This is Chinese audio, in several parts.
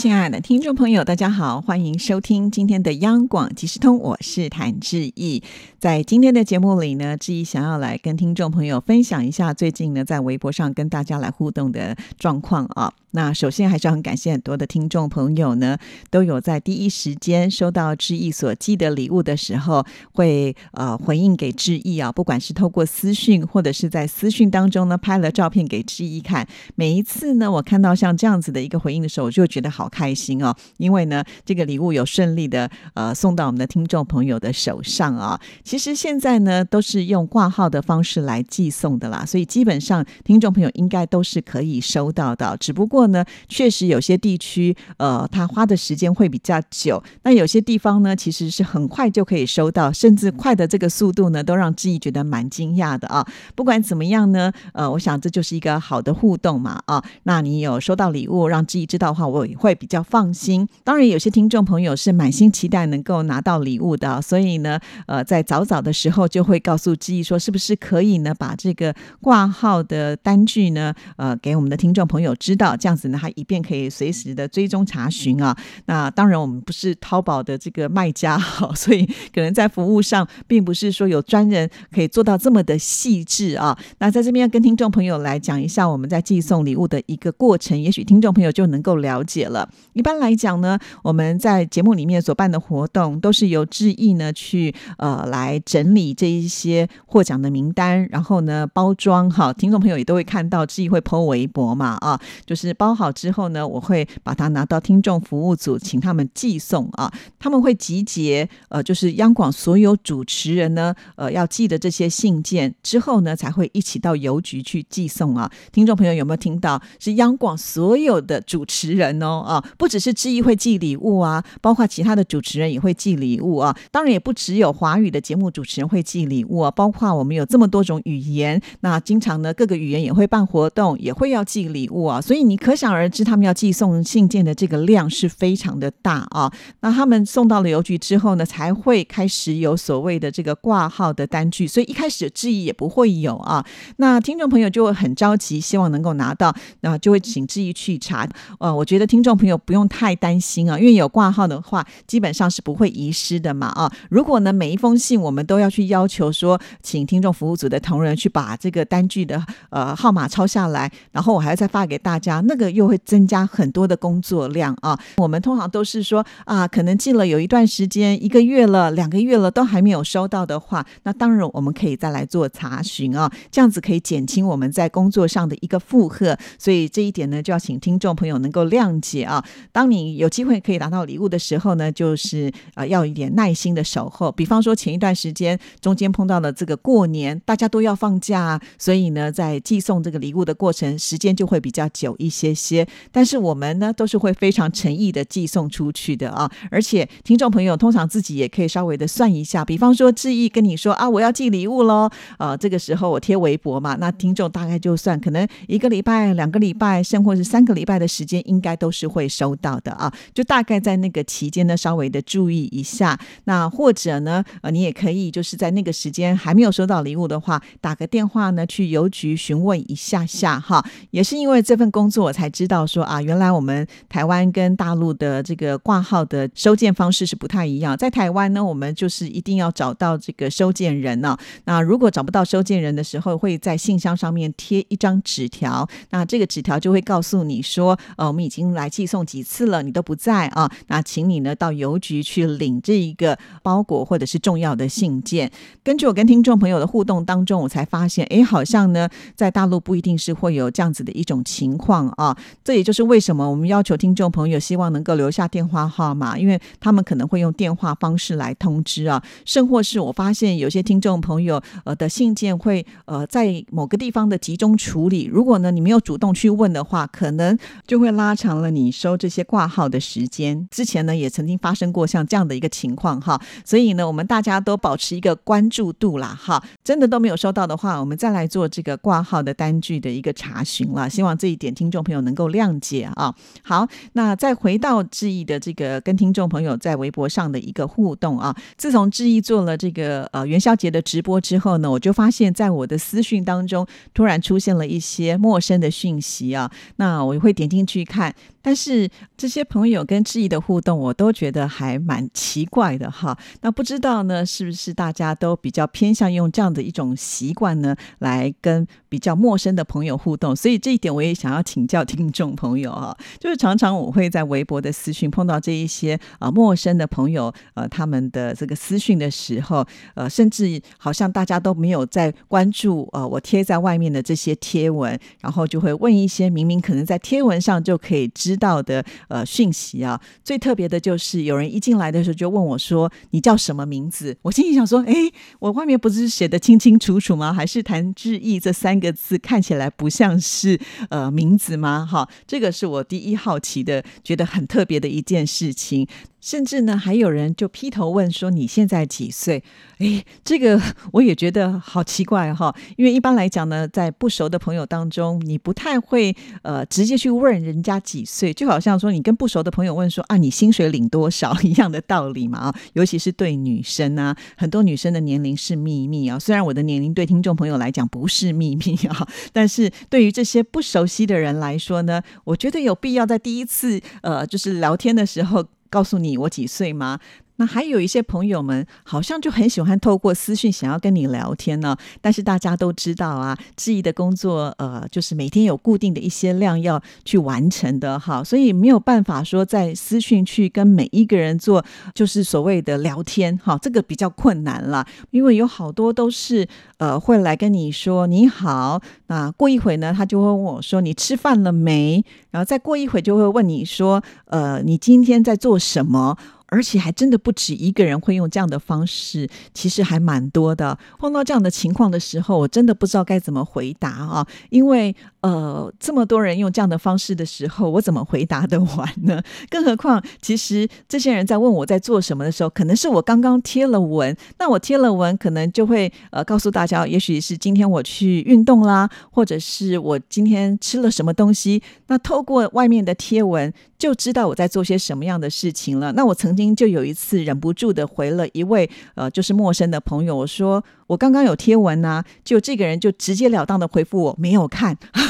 亲爱的听众朋友，大家好，欢迎收听今天的央广即时通，我是谭志毅。在今天的节目里呢，志毅想要来跟听众朋友分享一下最近呢在微博上跟大家来互动的状况啊。那首先还是要很感谢很多的听众朋友呢，都有在第一时间收到志毅所寄的礼物的时候，会呃回应给志毅啊，不管是透过私讯或者是在私讯当中呢拍了照片给志毅看。每一次呢，我看到像这样子的一个回应的时候，我就觉得好开心哦，因为呢这个礼物有顺利的呃送到我们的听众朋友的手上啊。其实现在呢都是用挂号的方式来寄送的啦，所以基本上听众朋友应该都是可以收到的，只不过。过呢，确实有些地区，呃，它花的时间会比较久。那有些地方呢，其实是很快就可以收到，甚至快的这个速度呢，都让志毅觉得蛮惊讶的啊。不管怎么样呢，呃，我想这就是一个好的互动嘛啊。那你有收到礼物，让志毅知道的话，我也会比较放心。当然，有些听众朋友是满心期待能够拿到礼物的，所以呢，呃，在早早的时候就会告诉志毅说，是不是可以呢，把这个挂号的单据呢，呃，给我们的听众朋友知道，这样。这样子呢，他以便可以随时的追踪查询啊。那当然，我们不是淘宝的这个卖家哈，所以可能在服务上，并不是说有专人可以做到这么的细致啊。那在这边要跟听众朋友来讲一下我们在寄送礼物的一个过程，也许听众朋友就能够了解了。一般来讲呢，我们在节目里面所办的活动，都是由志毅呢去呃来整理这一些获奖的名单，然后呢包装哈。听众朋友也都会看到志毅会 PO 微博嘛啊，就是。包好之后呢，我会把它拿到听众服务组，请他们寄送啊。他们会集结呃，就是央广所有主持人呢，呃，要寄的这些信件之后呢，才会一起到邮局去寄送啊。听众朋友有没有听到？是央广所有的主持人哦啊，不只是志毅会寄礼物啊，包括其他的主持人也会寄礼物啊。当然也不只有华语的节目主持人会寄礼物啊，包括我们有这么多种语言，那经常呢各个语言也会办活动，也会要寄礼物啊。所以你可可想而知，他们要寄送信件的这个量是非常的大啊。那他们送到了邮局之后呢，才会开始有所谓的这个挂号的单据，所以一开始的质疑也不会有啊。那听众朋友就会很着急，希望能够拿到，那就会请质疑去查。呃，我觉得听众朋友不用太担心啊，因为有挂号的话，基本上是不会遗失的嘛啊。如果呢每一封信我们都要去要求说，请听众服务组的同仁去把这个单据的呃号码抄下来，然后我还要再发给大家，那。个又会增加很多的工作量啊！我们通常都是说啊，可能寄了有一段时间，一个月了、两个月了，都还没有收到的话，那当然我们可以再来做查询啊，这样子可以减轻我们在工作上的一个负荷。所以这一点呢，就要请听众朋友能够谅解啊。当你有机会可以拿到礼物的时候呢，就是啊，要一点耐心的守候。比方说前一段时间中间碰到了这个过年，大家都要放假，所以呢，在寄送这个礼物的过程时间就会比较久一些。些，但是我们呢都是会非常诚意的寄送出去的啊，而且听众朋友通常自己也可以稍微的算一下，比方说志毅跟你说啊，我要寄礼物喽，呃，这个时候我贴微博嘛，那听众大概就算可能一个礼拜、两个礼拜，甚或是三个礼拜的时间，应该都是会收到的啊，就大概在那个期间呢，稍微的注意一下。那或者呢，呃，你也可以就是在那个时间还没有收到礼物的话，打个电话呢去邮局询问一下下哈，也是因为这份工作。才才知道说啊，原来我们台湾跟大陆的这个挂号的收件方式是不太一样。在台湾呢，我们就是一定要找到这个收件人呢。那如果找不到收件人的时候，会在信箱上面贴一张纸条。那这个纸条就会告诉你说，呃，我们已经来寄送几次了，你都不在啊。那请你呢到邮局去领这一个包裹或者是重要的信件。根据我跟听众朋友的互动当中，我才发现，哎，好像呢在大陆不一定是会有这样子的一种情况。啊这也就是为什么我们要求听众朋友希望能够留下电话号码，因为他们可能会用电话方式来通知啊，甚或是我发现有些听众朋友呃的信件会呃在某个地方的集中处理，如果呢你没有主动去问的话，可能就会拉长了你收这些挂号的时间。之前呢也曾经发生过像这样的一个情况哈，所以呢我们大家都保持一个关注度啦哈，真的都没有收到的话，我们再来做这个挂号的单据的一个查询了。希望这一点听众朋朋友能够谅解啊。好，那再回到志毅的这个跟听众朋友在微博上的一个互动啊，自从志毅做了这个呃元宵节的直播之后呢，我就发现在我的私讯当中突然出现了一些陌生的讯息啊，那我会点进去看。但是这些朋友跟志毅的互动，我都觉得还蛮奇怪的哈。那不知道呢，是不是大家都比较偏向用这样的一种习惯呢，来跟比较陌生的朋友互动？所以这一点我也想要请教听众朋友哈。就是常常我会在微博的私讯碰到这一些啊陌生的朋友，呃，他们的这个私讯的时候，呃，甚至好像大家都没有在关注呃我贴在外面的这些贴文，然后就会问一些明明可能在贴文上就可以知。知道的呃讯息啊，最特别的就是有人一进来的时候就问我说：“你叫什么名字？”我心里想说：“哎，我外面不是写的清清楚楚吗？还是谭志毅这三个字看起来不像是呃名字吗？”哈，这个是我第一好奇的，觉得很特别的一件事情。甚至呢，还有人就劈头问说：“你现在几岁？”哎，这个我也觉得好奇怪哈。因为一般来讲呢，在不熟的朋友当中，你不太会呃直接去问人家几岁，对就好像说你跟不熟的朋友问说：“啊，你薪水领多少？”一样的道理嘛啊。尤其是对女生啊，很多女生的年龄是秘密啊。虽然我的年龄对听众朋友来讲不是秘密啊，但是对于这些不熟悉的人来说呢，我觉得有必要在第一次呃就是聊天的时候。告诉你我几岁吗？那还有一些朋友们好像就很喜欢透过私讯想要跟你聊天呢。但是大家都知道啊，志毅的工作呃，就是每天有固定的一些量要去完成的哈，所以没有办法说在私讯去跟每一个人做就是所谓的聊天哈，这个比较困难了，因为有好多都是呃会来跟你说你好，那过一会呢，他就会问我说你吃饭了没？然后再过一会就会问你说呃你今天在做什么？而且还真的不止一个人会用这样的方式，其实还蛮多的。碰到这样的情况的时候，我真的不知道该怎么回答啊！因为呃，这么多人用这样的方式的时候，我怎么回答得完呢？更何况，其实这些人在问我在做什么的时候，可能是我刚刚贴了文，那我贴了文，可能就会呃告诉大家，也许是今天我去运动啦，或者是我今天吃了什么东西。那透过外面的贴文，就知道我在做些什么样的事情了。那我曾经。就有一次忍不住的回了一位呃，就是陌生的朋友，我说我刚刚有贴文呐，就这个人就直截了当的回复我没有看。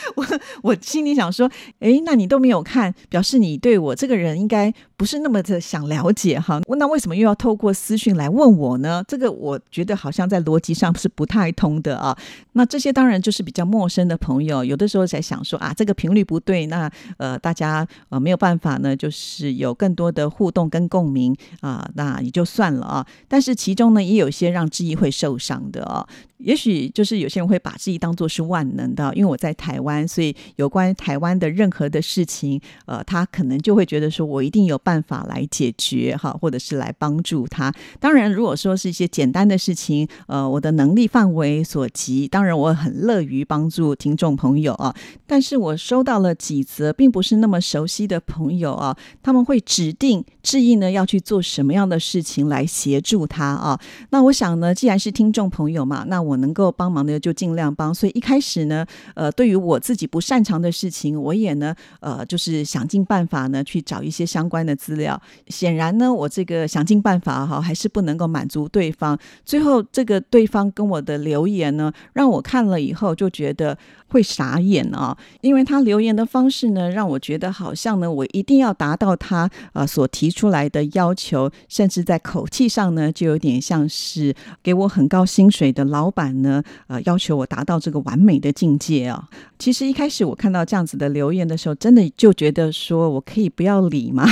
我我心里想说，哎，那你都没有看，表示你对我这个人应该不是那么的想了解哈。那为什么又要透过私讯来问我呢？这个我觉得好像在逻辑上是不太通的啊。那这些当然就是比较陌生的朋友，有的时候在想说啊，这个频率不对，那呃大家呃没有办法呢，就是有更多的互动跟共鸣啊，那也就算了啊。但是其中呢，也有些让质疑会受伤的啊。也许就是有些人会把自己当做是万能的，因为我在台湾，所以有关台湾的任何的事情，呃，他可能就会觉得说我一定有办法来解决哈，或者是来帮助他。当然，如果说是一些简单的事情，呃，我的能力范围所及，当然我很乐于帮助听众朋友啊。但是我收到了几则并不是那么熟悉的朋友啊，他们会指定志毅呢要去做什么样的事情来协助他啊。那我想呢，既然是听众朋友嘛，那我能够帮忙的就尽量帮，所以一开始呢，呃，对于我我自己不擅长的事情，我也呢，呃，就是想尽办法呢去找一些相关的资料。显然呢，我这个想尽办法哈，还是不能够满足对方。最后，这个对方跟我的留言呢，让我看了以后就觉得。会傻眼啊，因为他留言的方式呢，让我觉得好像呢，我一定要达到他呃所提出来的要求，甚至在口气上呢，就有点像是给我很高薪水的老板呢，呃，要求我达到这个完美的境界啊。其实一开始我看到这样子的留言的时候，真的就觉得说我可以不要理吗？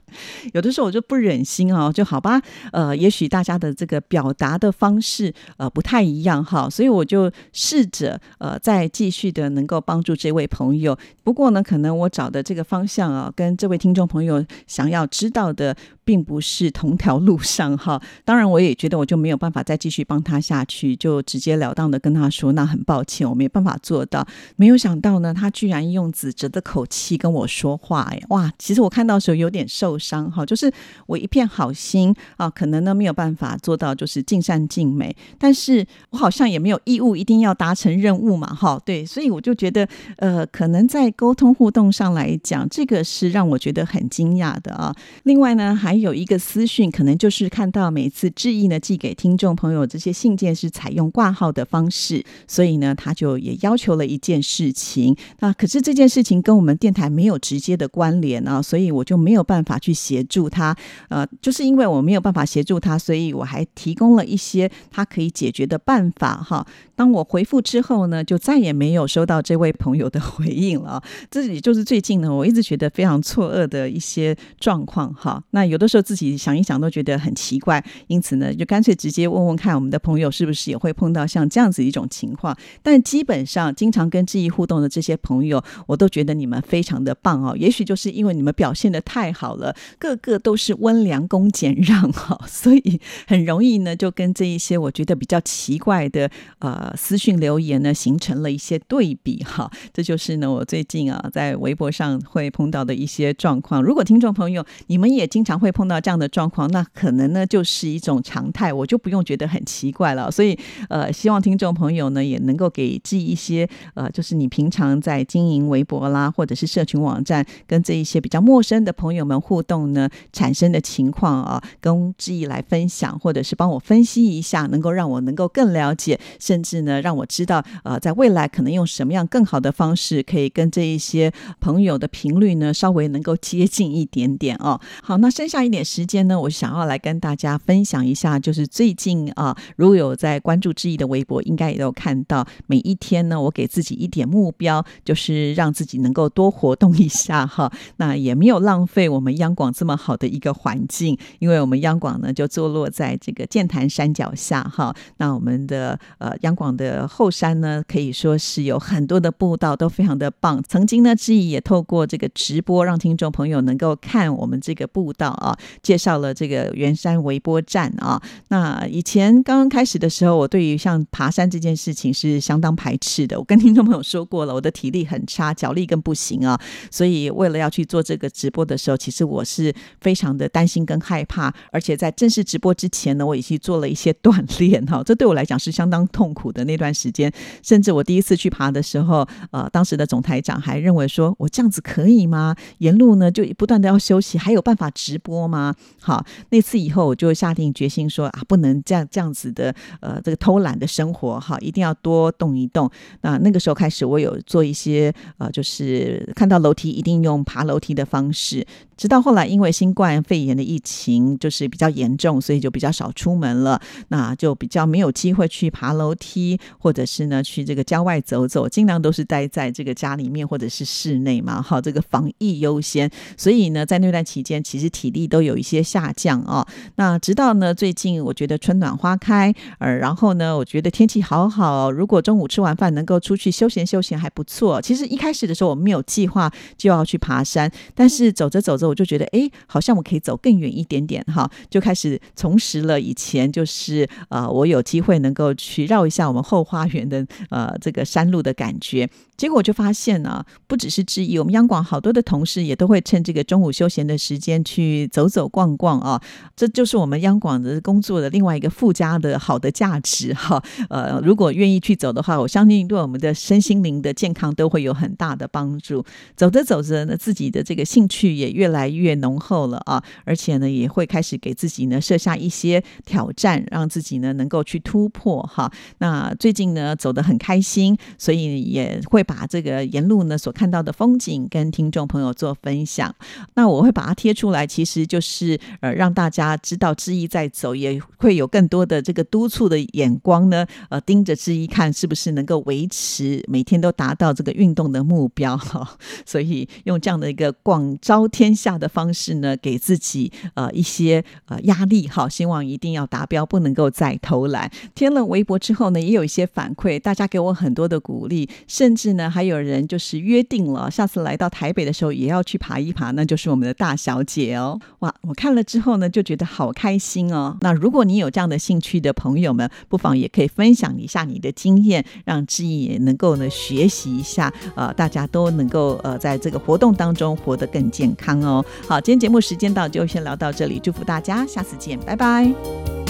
有的时候我就不忍心哦，就好吧，呃，也许大家的这个表达的方式呃不太一样哈，所以我就试着呃再继续。的能够帮助这位朋友，不过呢，可能我找的这个方向啊，跟这位听众朋友想要知道的并不是同条路上哈。当然，我也觉得我就没有办法再继续帮他下去，就直截了当的跟他说：“那很抱歉，我没办法做到。”没有想到呢，他居然用指责的口气跟我说话，哎，哇！其实我看到的时候有点受伤哈，就是我一片好心啊，可能呢没有办法做到就是尽善尽美，但是我好像也没有义务一定要达成任务嘛，哈，对，所以我就觉得，呃，可能在沟通互动上来讲，这个是让我觉得很惊讶的啊。另外呢，还还有一个私讯，可能就是看到每次致意呢寄给听众朋友这些信件是采用挂号的方式，所以呢，他就也要求了一件事情。那可是这件事情跟我们电台没有直接的关联啊，所以我就没有办法去协助他。呃，就是因为我没有办法协助他，所以我还提供了一些他可以解决的办法哈。当我回复之后呢，就再也没有收到这位朋友的回应了。这也就是最近呢，我一直觉得非常错愕的一些状况哈。那有有时候自己想一想都觉得很奇怪，因此呢，就干脆直接问问看我们的朋友是不是也会碰到像这样子一种情况。但基本上经常跟志毅互动的这些朋友，我都觉得你们非常的棒哦。也许就是因为你们表现的太好了，个个都是温良恭俭让哈，所以很容易呢就跟这一些我觉得比较奇怪的呃。私讯留言呢，形成了一些对比哈，这就是呢我最近啊在微博上会碰到的一些状况。如果听众朋友你们也经常会碰到这样的状况，那可能呢就是一种常态，我就不用觉得很奇怪了。所以呃，希望听众朋友呢也能够给寄一些呃，就是你平常在经营微博啦，或者是社群网站，跟这一些比较陌生的朋友们互动呢产生的情况啊，跟志毅来分享，或者是帮我分析一下，能够让我能够更了解，甚至。呢，让我知道，呃，在未来可能用什么样更好的方式，可以跟这一些朋友的频率呢，稍微能够接近一点点哦。好，那剩下一点时间呢，我想要来跟大家分享一下，就是最近啊，如果有在关注志毅的微博，应该也都看到，每一天呢，我给自己一点目标，就是让自己能够多活动一下哈。那也没有浪费我们央广这么好的一个环境，因为我们央广呢就坐落在这个剑潭山脚下哈。那我们的呃央广。的后山呢，可以说是有很多的步道都非常的棒。曾经呢，志毅也透过这个直播，让听众朋友能够看我们这个步道啊，介绍了这个圆山微波站啊。那以前刚刚开始的时候，我对于像爬山这件事情是相当排斥的。我跟听众朋友说过了，我的体力很差，脚力更不行啊。所以为了要去做这个直播的时候，其实我是非常的担心跟害怕。而且在正式直播之前呢，我已经做了一些锻炼哈，这对我来讲是相当痛苦的。那段时间，甚至我第一次去爬的时候，呃，当时的总台长还认为说，我这样子可以吗？沿路呢就不断的要休息，还有办法直播吗？好，那次以后我就下定决心说啊，不能这样这样子的，呃，这个偷懒的生活哈，一定要多动一动。那那个时候开始，我有做一些呃，就是看到楼梯一定用爬楼梯的方式。直到后来，因为新冠肺炎的疫情就是比较严重，所以就比较少出门了，那就比较没有机会去爬楼梯，或者是呢去这个郊外走走，尽量都是待在这个家里面或者是室内嘛。好，这个防疫优先，所以呢，在那段期间，其实体力都有一些下降啊。那直到呢最近，我觉得春暖花开，呃，然后呢，我觉得天气好好，如果中午吃完饭能够出去休闲休闲还不错。其实一开始的时候，我们没有计划就要去爬山，但是走着走着。我就觉得，哎，好像我可以走更远一点点哈，就开始重拾了以前就是呃，我有机会能够去绕一下我们后花园的呃这个山路的感觉。结果我就发现呢，不只是质疑，我们央广好多的同事也都会趁这个中午休闲的时间去走走逛逛啊，这就是我们央广的工作的另外一个附加的好的价值哈。呃，如果愿意去走的话，我相信对我们的身心灵的健康都会有很大的帮助。走着走着呢，自己的这个兴趣也越来越浓厚了啊，而且呢，也会开始给自己呢设下一些挑战，让自己呢能够去突破哈。那最近呢走得很开心，所以也会把。把这个沿路呢所看到的风景跟听众朋友做分享，那我会把它贴出来，其实就是呃让大家知道志毅在走，也会有更多的这个督促的眼光呢，呃盯着志毅看是不是能够维持每天都达到这个运动的目标哈，所以用这样的一个广招天下的方式呢，给自己呃一些呃压力哈，希望一定要达标，不能够再偷懒。贴了微博之后呢，也有一些反馈，大家给我很多的鼓励，甚至至呢。还有人就是约定了，下次来到台北的时候也要去爬一爬，那就是我们的大小姐哦。哇，我看了之后呢，就觉得好开心哦。那如果你有这样的兴趣的朋友们，不妨也可以分享一下你的经验，让志毅也能够呢学习一下，呃，大家都能够呃在这个活动当中活得更健康哦。好，今天节目时间到，就先聊到这里，祝福大家，下次见，拜拜。